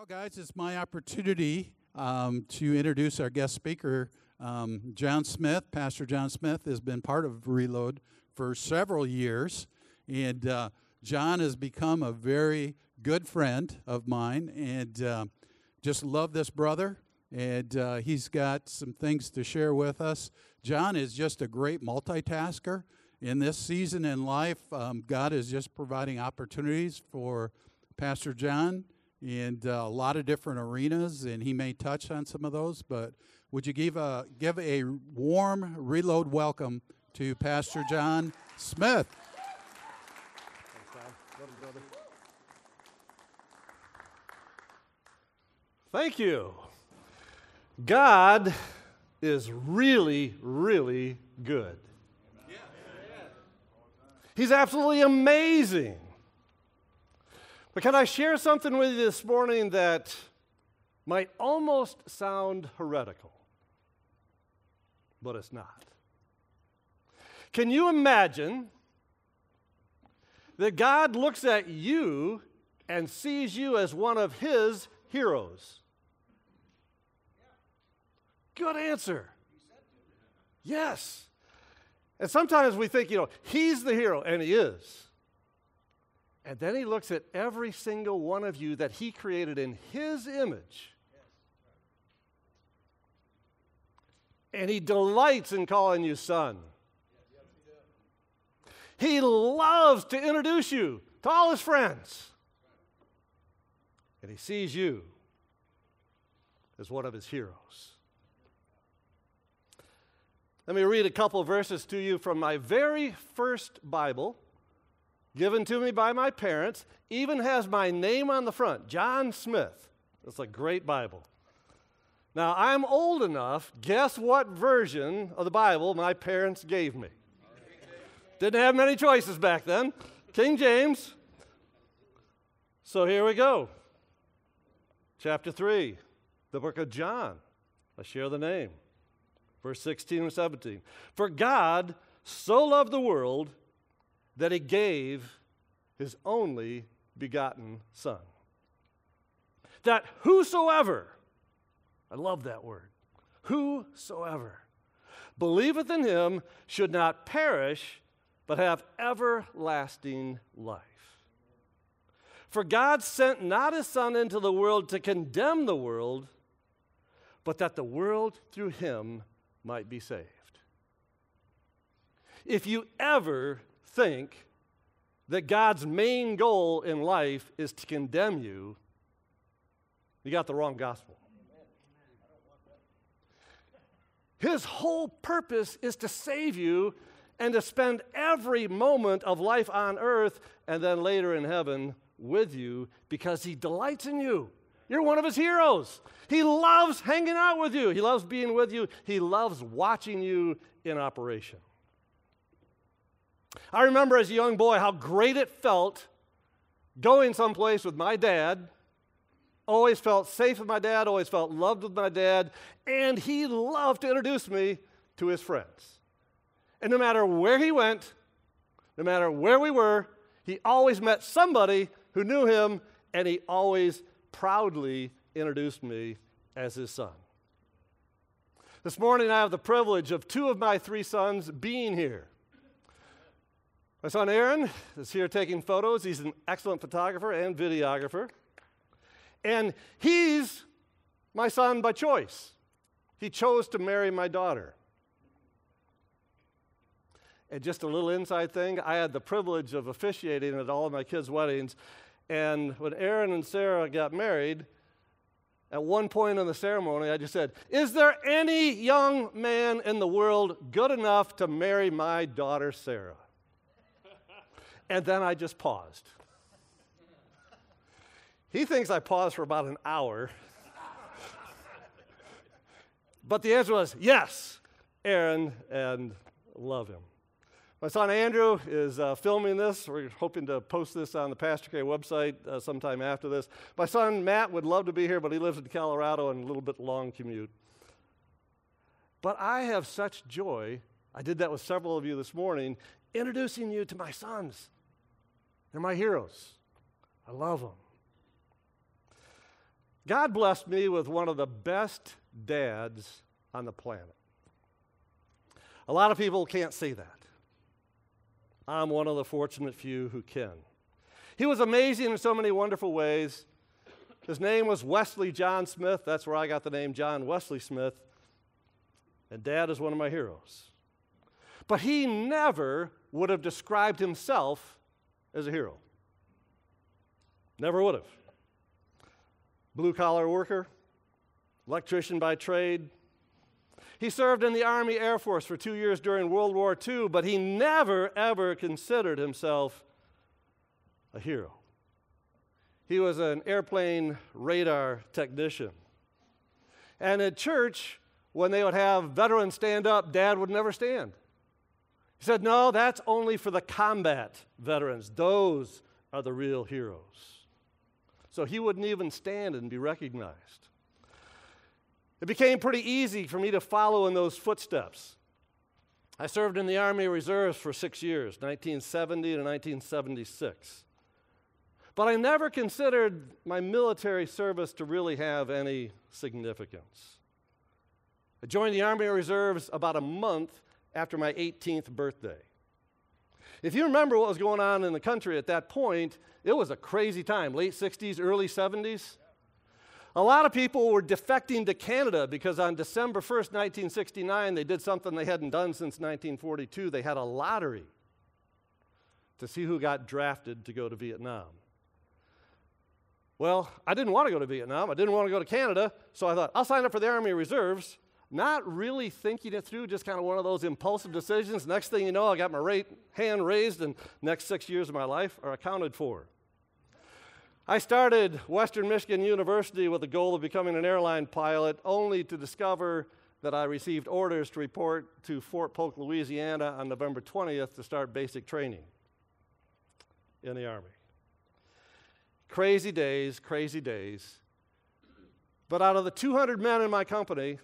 Well, guys, it's my opportunity um, to introduce our guest speaker, um, John Smith. Pastor John Smith has been part of Reload for several years, and uh, John has become a very good friend of mine, and uh, just love this brother. And uh, he's got some things to share with us. John is just a great multitasker. In this season in life, um, God is just providing opportunities for Pastor John in uh, a lot of different arenas, and he may touch on some of those. But would you give a give a warm reload welcome to Pastor John Smith? Thank you. God is really, really good. He's absolutely amazing. But can I share something with you this morning that might almost sound heretical? But it's not. Can you imagine that God looks at you and sees you as one of his heroes? Good answer. Yes. And sometimes we think, you know, he's the hero, and he is. And then he looks at every single one of you that he created in his image. And he delights in calling you son. He loves to introduce you to all his friends. And he sees you as one of his heroes. Let me read a couple verses to you from my very first Bible, given to me by my parents, even has my name on the front John Smith. It's a great Bible. Now, I'm old enough, guess what version of the Bible my parents gave me? Didn't have many choices back then. King James. So here we go. Chapter 3, the book of John. I share the name verse 16 and 17. For God so loved the world that he gave his only begotten Son. That whosoever, I love that word, whosoever believeth in him should not perish, but have everlasting life. For God sent not his Son into the world to condemn the world, but that the world through him might be saved. If you ever think that God's main goal in life is to condemn you, you got the wrong gospel. His whole purpose is to save you and to spend every moment of life on earth and then later in heaven with you because he delights in you. You're one of his heroes. He loves hanging out with you, he loves being with you, he loves watching you in operation. I remember as a young boy how great it felt going someplace with my dad. Always felt safe with my dad, always felt loved with my dad, and he loved to introduce me to his friends. And no matter where he went, no matter where we were, he always met somebody who knew him, and he always proudly introduced me as his son. This morning, I have the privilege of two of my three sons being here. My son Aaron is here taking photos. He's an excellent photographer and videographer. And he's my son by choice. He chose to marry my daughter. And just a little inside thing I had the privilege of officiating at all of my kids' weddings, and when Aaron and Sarah got married, at one point in the ceremony, I just said, Is there any young man in the world good enough to marry my daughter Sarah? And then I just paused. He thinks I paused for about an hour. but the answer was yes, Aaron, and love him. My son Andrew is uh, filming this. We're hoping to post this on the Pastor K website uh, sometime after this. My son Matt would love to be here, but he lives in Colorado and a little bit long commute. But I have such joy. I did that with several of you this morning, introducing you to my sons. They're my heroes. I love them. God blessed me with one of the best dads on the planet. A lot of people can't see that. I'm one of the fortunate few who can. He was amazing in so many wonderful ways. His name was Wesley John Smith. That's where I got the name John Wesley Smith. And dad is one of my heroes. But he never would have described himself as a hero. Never would have. Blue collar worker, electrician by trade. He served in the Army Air Force for two years during World War II, but he never, ever considered himself a hero. He was an airplane radar technician. And at church, when they would have veterans stand up, dad would never stand. He said, No, that's only for the combat veterans. Those are the real heroes. So he wouldn't even stand and be recognized. It became pretty easy for me to follow in those footsteps. I served in the Army Reserves for six years, 1970 to 1976. But I never considered my military service to really have any significance. I joined the Army Reserves about a month after my 18th birthday. If you remember what was going on in the country at that point, it was a crazy time, late 60s, early 70s. A lot of people were defecting to Canada because on December 1st, 1969, they did something they hadn't done since 1942. They had a lottery to see who got drafted to go to Vietnam. Well, I didn't want to go to Vietnam. I didn't want to go to Canada, so I thought, I'll sign up for the Army Reserves not really thinking it through, just kind of one of those impulsive decisions. Next thing you know, I got my rate, hand raised, and next six years of my life are accounted for. I started Western Michigan University with the goal of becoming an airline pilot, only to discover that I received orders to report to Fort Polk, Louisiana on November 20th to start basic training in the Army. Crazy days, crazy days. But out of the 200 men in my company,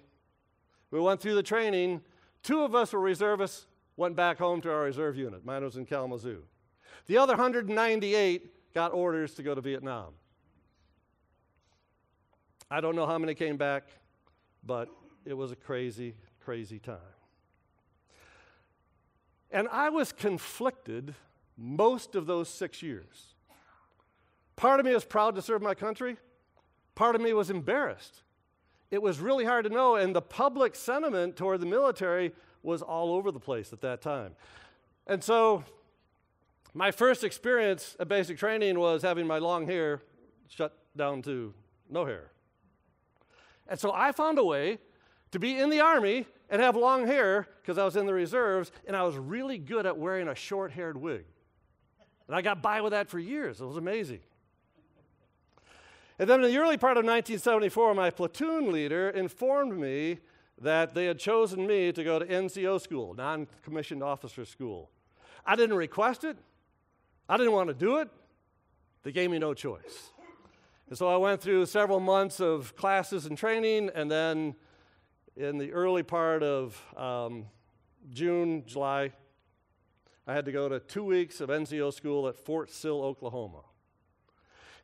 we went through the training. Two of us were reservists, went back home to our reserve unit. Mine was in Kalamazoo. The other 198 got orders to go to Vietnam. I don't know how many came back, but it was a crazy, crazy time. And I was conflicted most of those six years. Part of me was proud to serve my country, part of me was embarrassed it was really hard to know, and the public sentiment toward the military was all over the place at that time. And so, my first experience at basic training was having my long hair shut down to no hair. And so, I found a way to be in the Army and have long hair because I was in the reserves, and I was really good at wearing a short haired wig. And I got by with that for years. It was amazing. And then in the early part of 1974, my platoon leader informed me that they had chosen me to go to NCO school, non commissioned officer school. I didn't request it, I didn't want to do it. They gave me no choice. And so I went through several months of classes and training, and then in the early part of um, June, July, I had to go to two weeks of NCO school at Fort Sill, Oklahoma.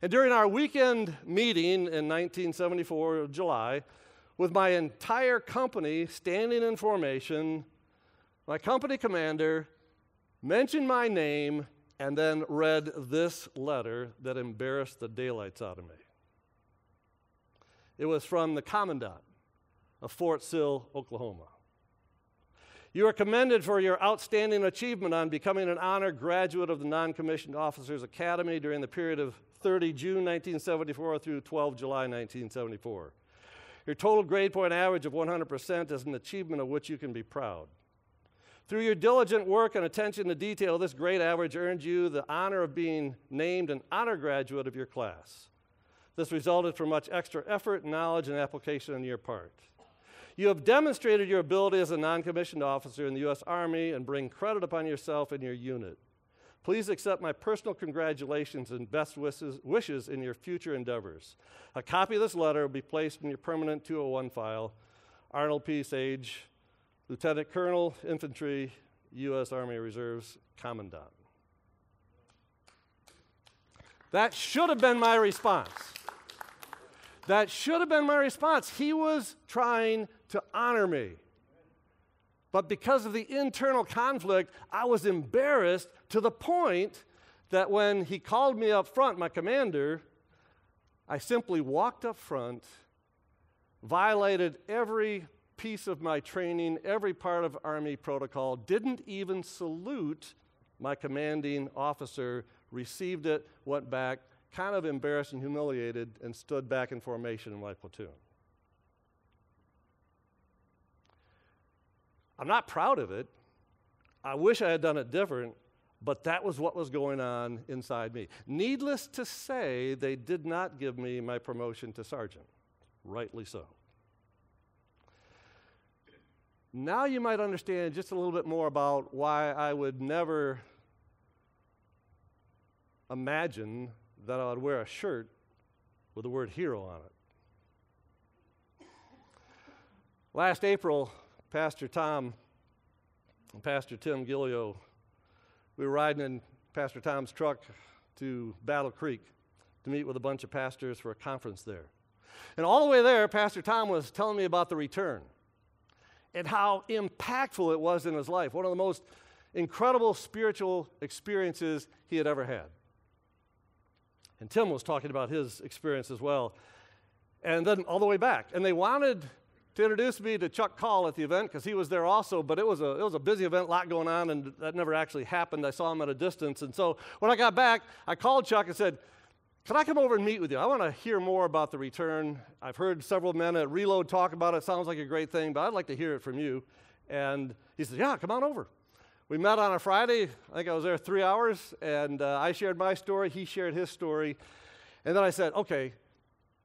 And during our weekend meeting in 1974, July, with my entire company standing in formation, my company commander mentioned my name and then read this letter that embarrassed the daylights out of me. It was from the commandant of Fort Sill, Oklahoma. You are commended for your outstanding achievement on becoming an honor graduate of the Non Commissioned Officers Academy during the period of 30 June 1974 through 12 July 1974. Your total grade point average of 100% is an achievement of which you can be proud. Through your diligent work and attention to detail, this grade average earned you the honor of being named an honor graduate of your class. This resulted from much extra effort, knowledge, and application on your part. You have demonstrated your ability as a non commissioned officer in the U.S. Army and bring credit upon yourself and your unit. Please accept my personal congratulations and best wishes, wishes in your future endeavors. A copy of this letter will be placed in your permanent 201 file. Arnold P. Sage, Lieutenant Colonel, Infantry, U.S. Army Reserves, Commandant. That should have been my response. That should have been my response. He was trying to honor me. But because of the internal conflict, I was embarrassed to the point that when he called me up front, my commander, I simply walked up front, violated every piece of my training, every part of Army protocol, didn't even salute my commanding officer, received it, went back, kind of embarrassed and humiliated, and stood back in formation in my platoon. I'm not proud of it. I wish I had done it different, but that was what was going on inside me. Needless to say, they did not give me my promotion to sergeant. Rightly so. Now you might understand just a little bit more about why I would never imagine that I would wear a shirt with the word hero on it. Last April, Pastor Tom and Pastor Tim Gillio, we were riding in Pastor Tom's truck to Battle Creek to meet with a bunch of pastors for a conference there. And all the way there, Pastor Tom was telling me about the return and how impactful it was in his life. One of the most incredible spiritual experiences he had ever had. And Tim was talking about his experience as well. And then all the way back. And they wanted to introduce me to Chuck Call at the event because he was there also, but it was, a, it was a busy event, a lot going on, and that never actually happened. I saw him at a distance. And so when I got back, I called Chuck and said, Can I come over and meet with you? I want to hear more about the return. I've heard several men at Reload talk about it. Sounds like a great thing, but I'd like to hear it from you. And he said, Yeah, come on over. We met on a Friday. I think I was there three hours, and uh, I shared my story. He shared his story. And then I said, Okay,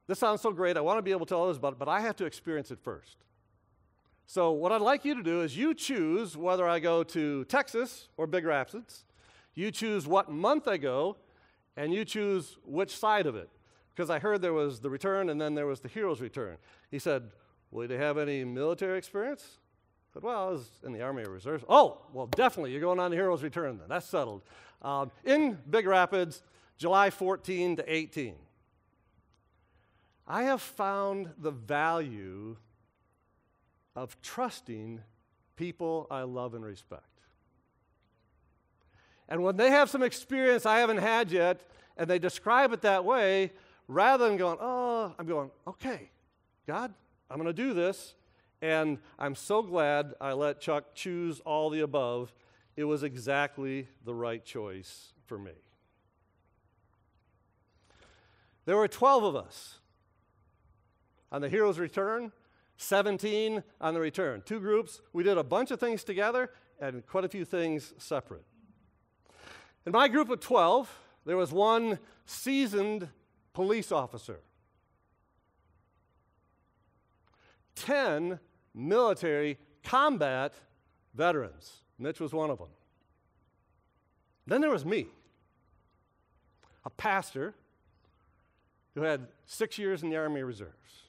this sounds so great. I want to be able to tell others about it, but I have to experience it first. So, what I'd like you to do is you choose whether I go to Texas or Big Rapids. You choose what month I go, and you choose which side of it. Because I heard there was the return and then there was the hero's return. He said, Will they have any military experience? I said, Well, I was in the Army Reserves. Oh, well, definitely. You're going on the hero's return then. That's settled. Um, in Big Rapids, July 14 to 18. I have found the value of trusting people I love and respect. And when they have some experience I haven't had yet, and they describe it that way, rather than going, oh, I'm going, okay, God, I'm going to do this. And I'm so glad I let Chuck choose all the above. It was exactly the right choice for me. There were 12 of us on the hero's return, 17 on the return. Two groups. We did a bunch of things together and quite a few things separate. In my group of 12, there was one seasoned police officer, 10 military combat veterans. Mitch was one of them. Then there was me, a pastor who had six years in the Army Reserves.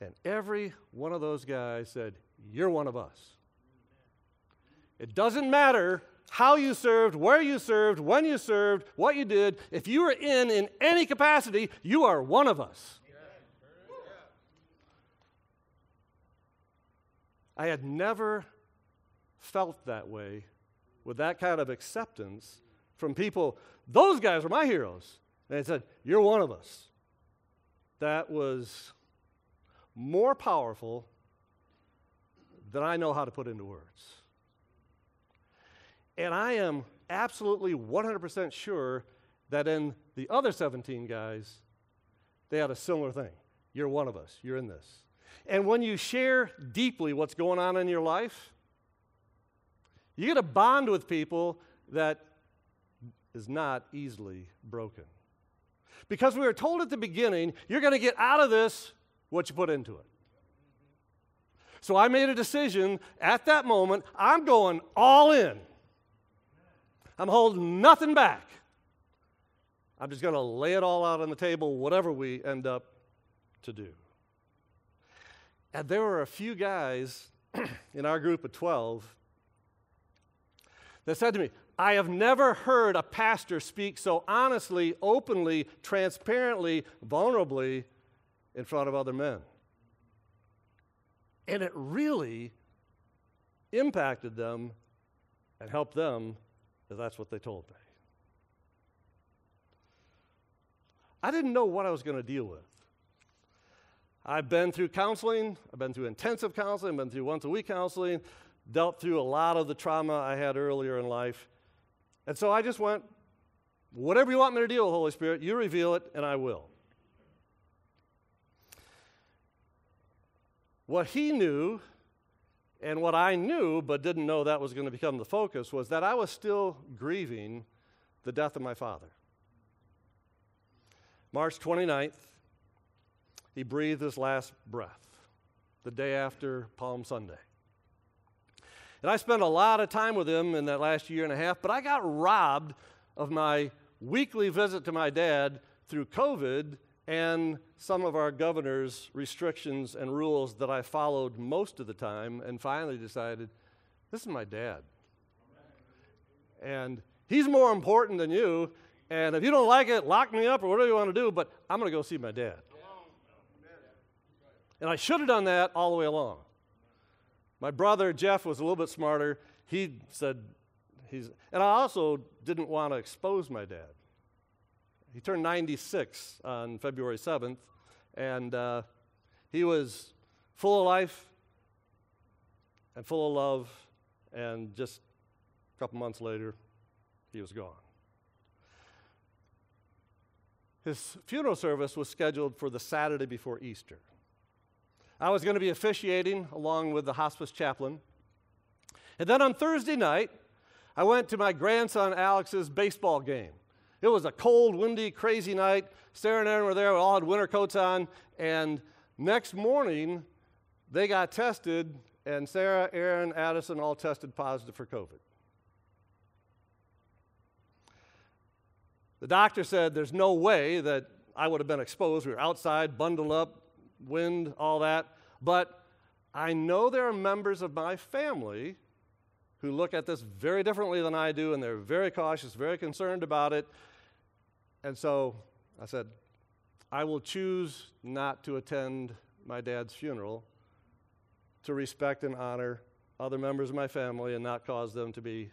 And every one of those guys said, You're one of us. It doesn't matter how you served, where you served, when you served, what you did. If you were in in any capacity, you are one of us. I had never felt that way with that kind of acceptance from people. Those guys are my heroes. And they said, You're one of us. That was more powerful than I know how to put into words. And I am absolutely 100% sure that in the other 17 guys, they had a similar thing. You're one of us, you're in this. And when you share deeply what's going on in your life, you get a bond with people that is not easily broken. Because we were told at the beginning, you're going to get out of this what you put into it. So I made a decision at that moment, I'm going all in. I'm holding nothing back. I'm just going to lay it all out on the table, whatever we end up to do. And there were a few guys in our group of 12 that said to me, I have never heard a pastor speak so honestly, openly, transparently, vulnerably in front of other men. And it really impacted them and helped them, because that's what they told me. I didn't know what I was going to deal with. I've been through counseling, I've been through intensive counseling, I've been through once a week counseling, dealt through a lot of the trauma I had earlier in life. And so I just went, whatever you want me to deal with, Holy Spirit, you reveal it, and I will. What he knew and what I knew but didn't know that was going to become the focus was that I was still grieving the death of my father. March 29th, he breathed his last breath the day after Palm Sunday. And I spent a lot of time with him in that last year and a half, but I got robbed of my weekly visit to my dad through COVID and some of our governor's restrictions and rules that I followed most of the time, and finally decided this is my dad. And he's more important than you. And if you don't like it, lock me up or whatever you want to do, but I'm going to go see my dad. And I should have done that all the way along. My brother, Jeff, was a little bit smarter. He said, he's, and I also didn't want to expose my dad. He turned 96 on February 7th, and uh, he was full of life and full of love, and just a couple months later, he was gone. His funeral service was scheduled for the Saturday before Easter. I was going to be officiating along with the hospice chaplain. And then on Thursday night, I went to my grandson Alex's baseball game. It was a cold, windy, crazy night. Sarah and Aaron were there. We all had winter coats on. And next morning, they got tested, and Sarah, Aaron, Addison all tested positive for COVID. The doctor said there's no way that I would have been exposed. We were outside, bundled up, wind, all that. But I know there are members of my family who look at this very differently than I do, and they're very cautious, very concerned about it. And so I said, I will choose not to attend my dad's funeral to respect and honor other members of my family and not cause them to be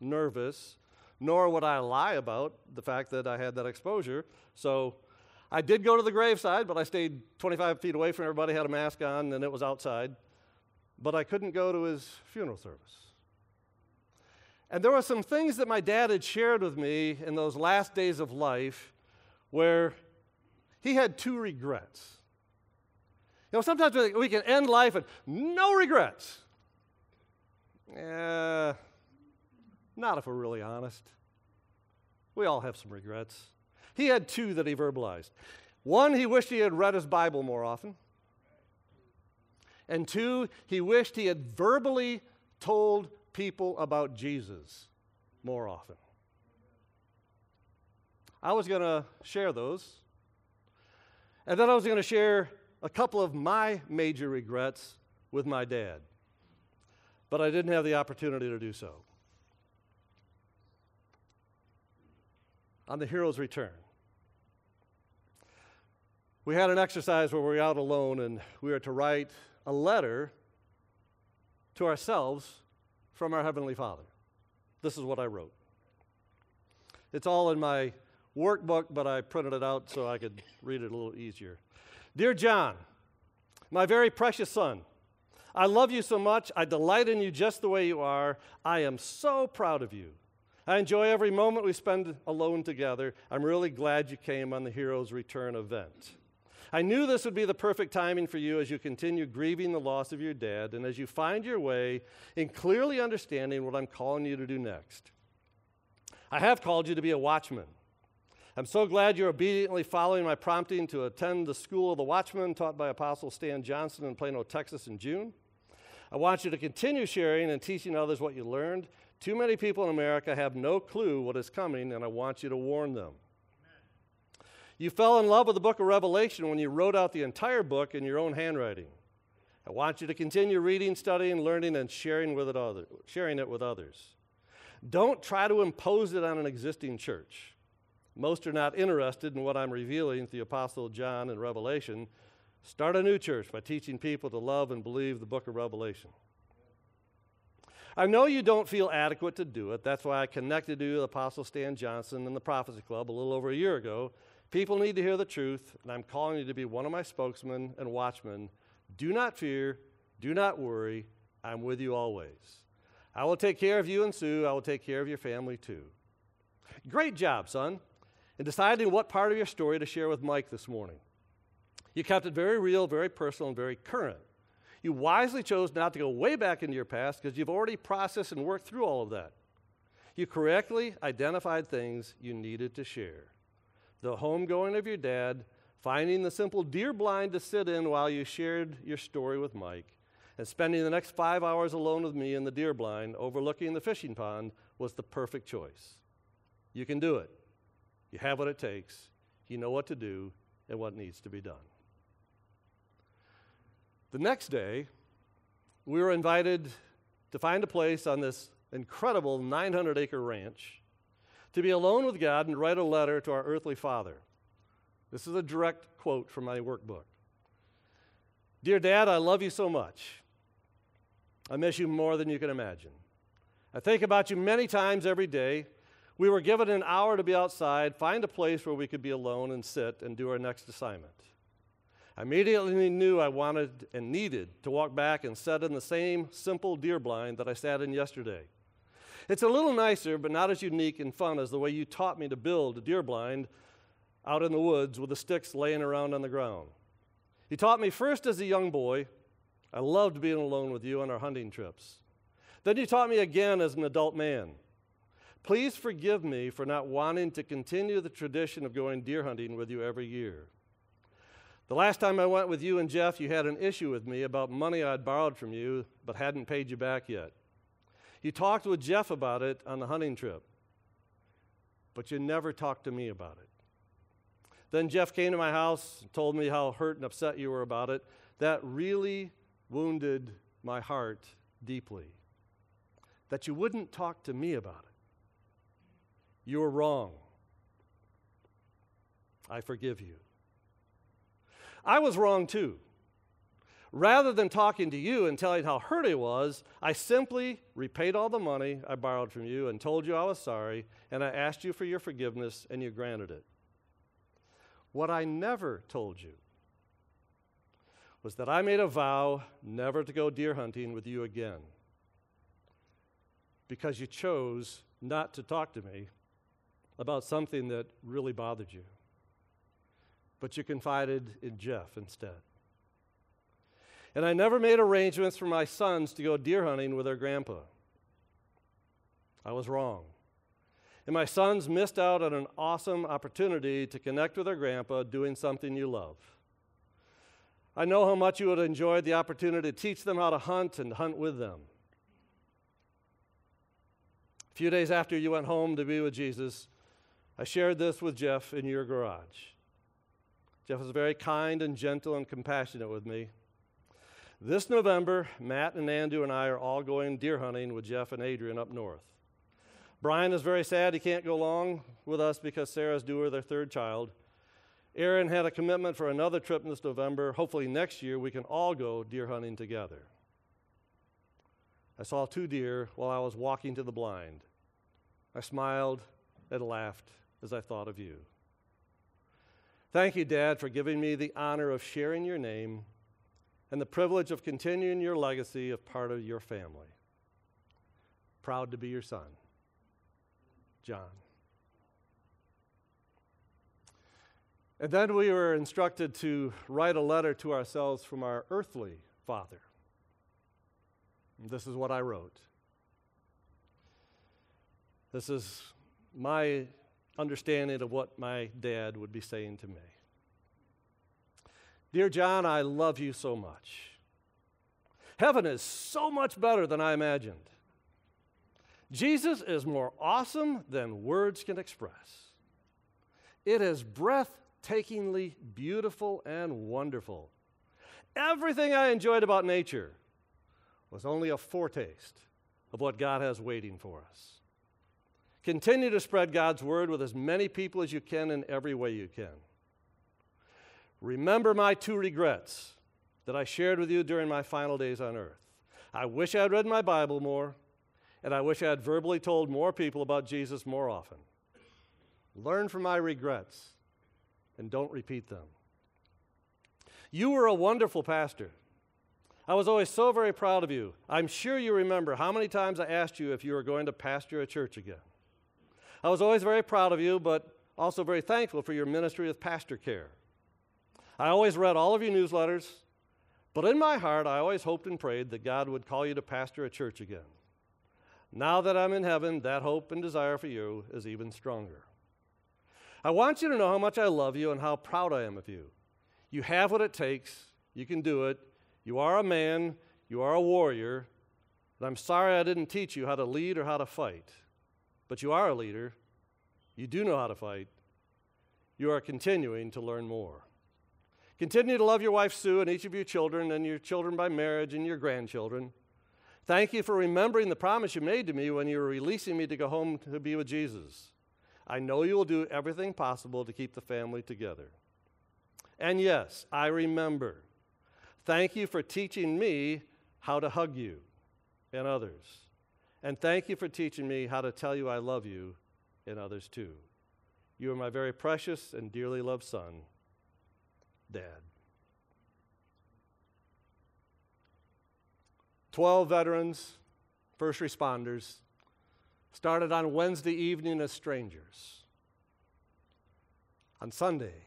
nervous, nor would I lie about the fact that I had that exposure. So I did go to the graveside, but I stayed 25 feet away from everybody, had a mask on, and it was outside. But I couldn't go to his funeral service. And there were some things that my dad had shared with me in those last days of life where he had two regrets. You know, sometimes we can end life with no regrets. Eh, not if we're really honest. We all have some regrets. He had two that he verbalized. One, he wished he had read his Bible more often. And two, he wished he had verbally told people about Jesus more often. I was going to share those. And then I was going to share a couple of my major regrets with my dad. But I didn't have the opportunity to do so. On the hero's return, we had an exercise where we were out alone and we were to write a letter to ourselves from our Heavenly Father. This is what I wrote. It's all in my workbook, but I printed it out so I could read it a little easier. Dear John, my very precious son, I love you so much. I delight in you just the way you are. I am so proud of you. I enjoy every moment we spend alone together. I'm really glad you came on the Hero's Return event. I knew this would be the perfect timing for you as you continue grieving the loss of your dad and as you find your way in clearly understanding what I'm calling you to do next. I have called you to be a watchman. I'm so glad you're obediently following my prompting to attend the School of the Watchman taught by Apostle Stan Johnson in Plano, Texas in June. I want you to continue sharing and teaching others what you learned. Too many people in America have no clue what is coming, and I want you to warn them. You fell in love with the book of Revelation when you wrote out the entire book in your own handwriting. I want you to continue reading, studying, learning, and sharing, with it other, sharing it with others. Don't try to impose it on an existing church. Most are not interested in what I'm revealing to the Apostle John in Revelation. Start a new church by teaching people to love and believe the book of Revelation. I know you don't feel adequate to do it. That's why I connected you with Apostle Stan Johnson and the Prophecy Club a little over a year ago. People need to hear the truth, and I'm calling you to be one of my spokesmen and watchmen. Do not fear, do not worry. I'm with you always. I will take care of you and Sue. I will take care of your family too. Great job, son, in deciding what part of your story to share with Mike this morning. You kept it very real, very personal, and very current. You wisely chose not to go way back into your past because you've already processed and worked through all of that. You correctly identified things you needed to share. The homegoing of your dad, finding the simple deer blind to sit in while you shared your story with Mike, and spending the next five hours alone with me in the deer blind overlooking the fishing pond was the perfect choice. You can do it. You have what it takes. You know what to do and what needs to be done. The next day, we were invited to find a place on this incredible 900 acre ranch to be alone with God and write a letter to our earthly Father. This is a direct quote from my workbook. Dear Dad, I love you so much. I miss you more than you can imagine. I think about you many times every day. We were given an hour to be outside, find a place where we could be alone and sit and do our next assignment. I immediately knew I wanted and needed to walk back and sit in the same simple deer blind that I sat in yesterday. It's a little nicer, but not as unique and fun as the way you taught me to build a deer blind out in the woods with the sticks laying around on the ground. You taught me first as a young boy. I loved being alone with you on our hunting trips. Then you taught me again as an adult man. Please forgive me for not wanting to continue the tradition of going deer hunting with you every year. The last time I went with you and Jeff, you had an issue with me about money I'd borrowed from you but hadn't paid you back yet. You talked with Jeff about it on the hunting trip, but you never talked to me about it. Then Jeff came to my house and told me how hurt and upset you were about it. That really wounded my heart deeply. That you wouldn't talk to me about it. You were wrong. I forgive you. I was wrong too. Rather than talking to you and telling how hurt I was, I simply repaid all the money I borrowed from you and told you I was sorry, and I asked you for your forgiveness, and you granted it. What I never told you was that I made a vow never to go deer hunting with you again because you chose not to talk to me about something that really bothered you but you confided in Jeff instead. And I never made arrangements for my sons to go deer hunting with their grandpa. I was wrong. And my sons missed out on an awesome opportunity to connect with their grandpa doing something you love. I know how much you would enjoy the opportunity to teach them how to hunt and hunt with them. A few days after you went home to be with Jesus, I shared this with Jeff in your garage. Jeff was very kind and gentle and compassionate with me. This November, Matt and Andrew and I are all going deer hunting with Jeff and Adrian up north. Brian is very sad he can't go along with us because Sarah's due her their third child. Aaron had a commitment for another trip this November. Hopefully, next year we can all go deer hunting together. I saw two deer while I was walking to the blind. I smiled and laughed as I thought of you. Thank you, Dad, for giving me the honor of sharing your name and the privilege of continuing your legacy of part of your family. Proud to be your son, John. And then we were instructed to write a letter to ourselves from our earthly father. And this is what I wrote. This is my understanding of what my dad would be saying to me. Dear John, I love you so much. Heaven is so much better than I imagined. Jesus is more awesome than words can express. It is breathtakingly beautiful and wonderful. Everything I enjoyed about nature was only a foretaste of what God has waiting for us. Continue to spread God's word with as many people as you can in every way you can. Remember my two regrets that I shared with you during my final days on earth. I wish I had read my Bible more, and I wish I had verbally told more people about Jesus more often. Learn from my regrets and don't repeat them. You were a wonderful pastor. I was always so very proud of you. I'm sure you remember how many times I asked you if you were going to pastor a church again. I was always very proud of you, but also very thankful for your ministry with pastor care. I always read all of your newsletters, but in my heart, I always hoped and prayed that God would call you to pastor a church again. Now that I'm in heaven, that hope and desire for you is even stronger. I want you to know how much I love you and how proud I am of you. You have what it takes, you can do it. You are a man, you are a warrior. And I'm sorry I didn't teach you how to lead or how to fight. But you are a leader, you do know how to fight. You are continuing to learn more. Continue to love your wife Sue and each of your children and your children by marriage and your grandchildren. Thank you for remembering the promise you made to me when you were releasing me to go home to be with Jesus. I know you will do everything possible to keep the family together. And yes, I remember. Thank you for teaching me how to hug you and others. And thank you for teaching me how to tell you I love you and others too. You are my very precious and dearly loved son, Dad. 12 veterans, first responders, started on Wednesday evening as strangers. On Sunday,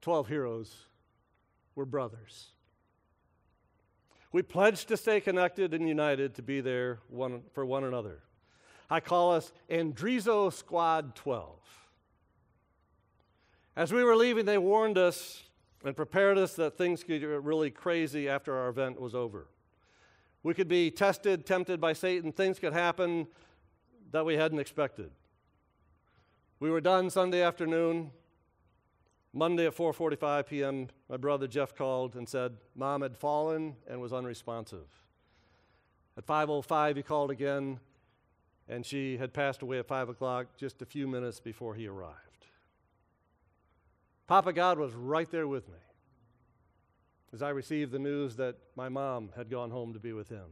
12 heroes were brothers. We pledged to stay connected and united to be there one, for one another. I call us Andrizo Squad 12. As we were leaving, they warned us and prepared us that things could get really crazy after our event was over. We could be tested, tempted by Satan. Things could happen that we hadn't expected. We were done Sunday afternoon. Monday at 4:45 p.m., my brother Jeff called and said mom had fallen and was unresponsive. At 5:05, he called again, and she had passed away at 5 o'clock, just a few minutes before he arrived. Papa God was right there with me as I received the news that my mom had gone home to be with him.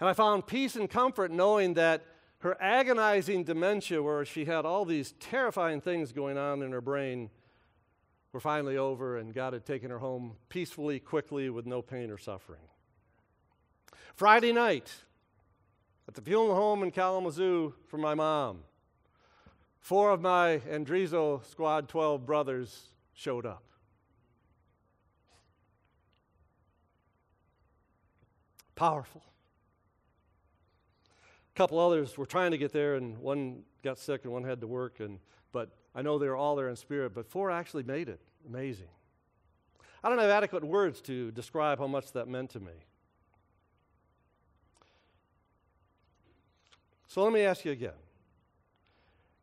And I found peace and comfort knowing that her agonizing dementia, where she had all these terrifying things going on in her brain, were finally over, and God had taken her home peacefully, quickly, with no pain or suffering. Friday night, at the funeral home in Kalamazoo for my mom, four of my Andrizo Squad 12 brothers showed up. Powerful. A couple others were trying to get there, and one got sick and one had to work. And, but I know they were all there in spirit, but four actually made it. Amazing. I don't have adequate words to describe how much that meant to me. So let me ask you again.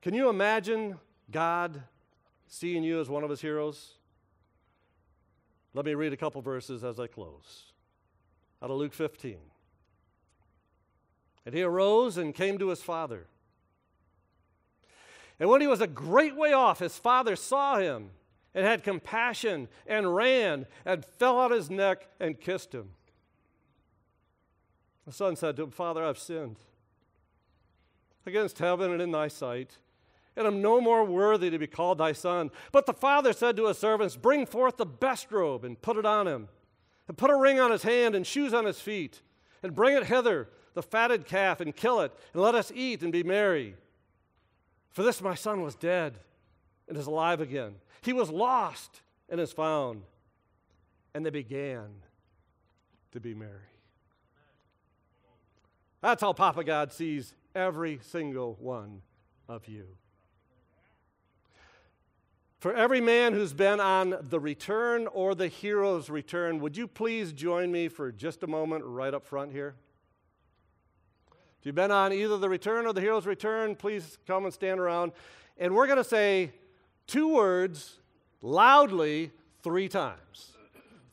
Can you imagine God seeing you as one of his heroes? Let me read a couple verses as I close out of Luke 15. And he arose and came to his father. And when he was a great way off, his father saw him and had compassion and ran and fell on his neck and kissed him. The son said to him, Father, I've sinned against heaven and in thy sight, and am no more worthy to be called thy son. But the father said to his servants, Bring forth the best robe and put it on him and put a ring on his hand and shoes on his feet, and bring it hither, the fatted calf, and kill it, and let us eat and be merry. For this my son was dead and is alive again. He was lost and is found. And they began to be merry. That's how Papa God sees every single one of you. For every man who's been on the return or the hero's return, would you please join me for just a moment right up front here? If you've been on either the return or the hero's return, please come and stand around. And we're going to say two words loudly three times.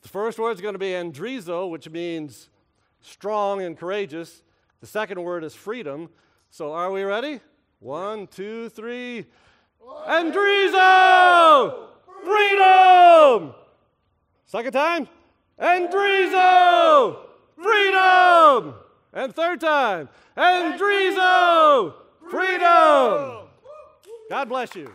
The first word is going to be andrizo, which means strong and courageous. The second word is freedom. So are we ready? One, two, three. Andrizo! Freedom! Second time. Andrizo! Freedom! And third time. Andrizo! Freedom! God bless you.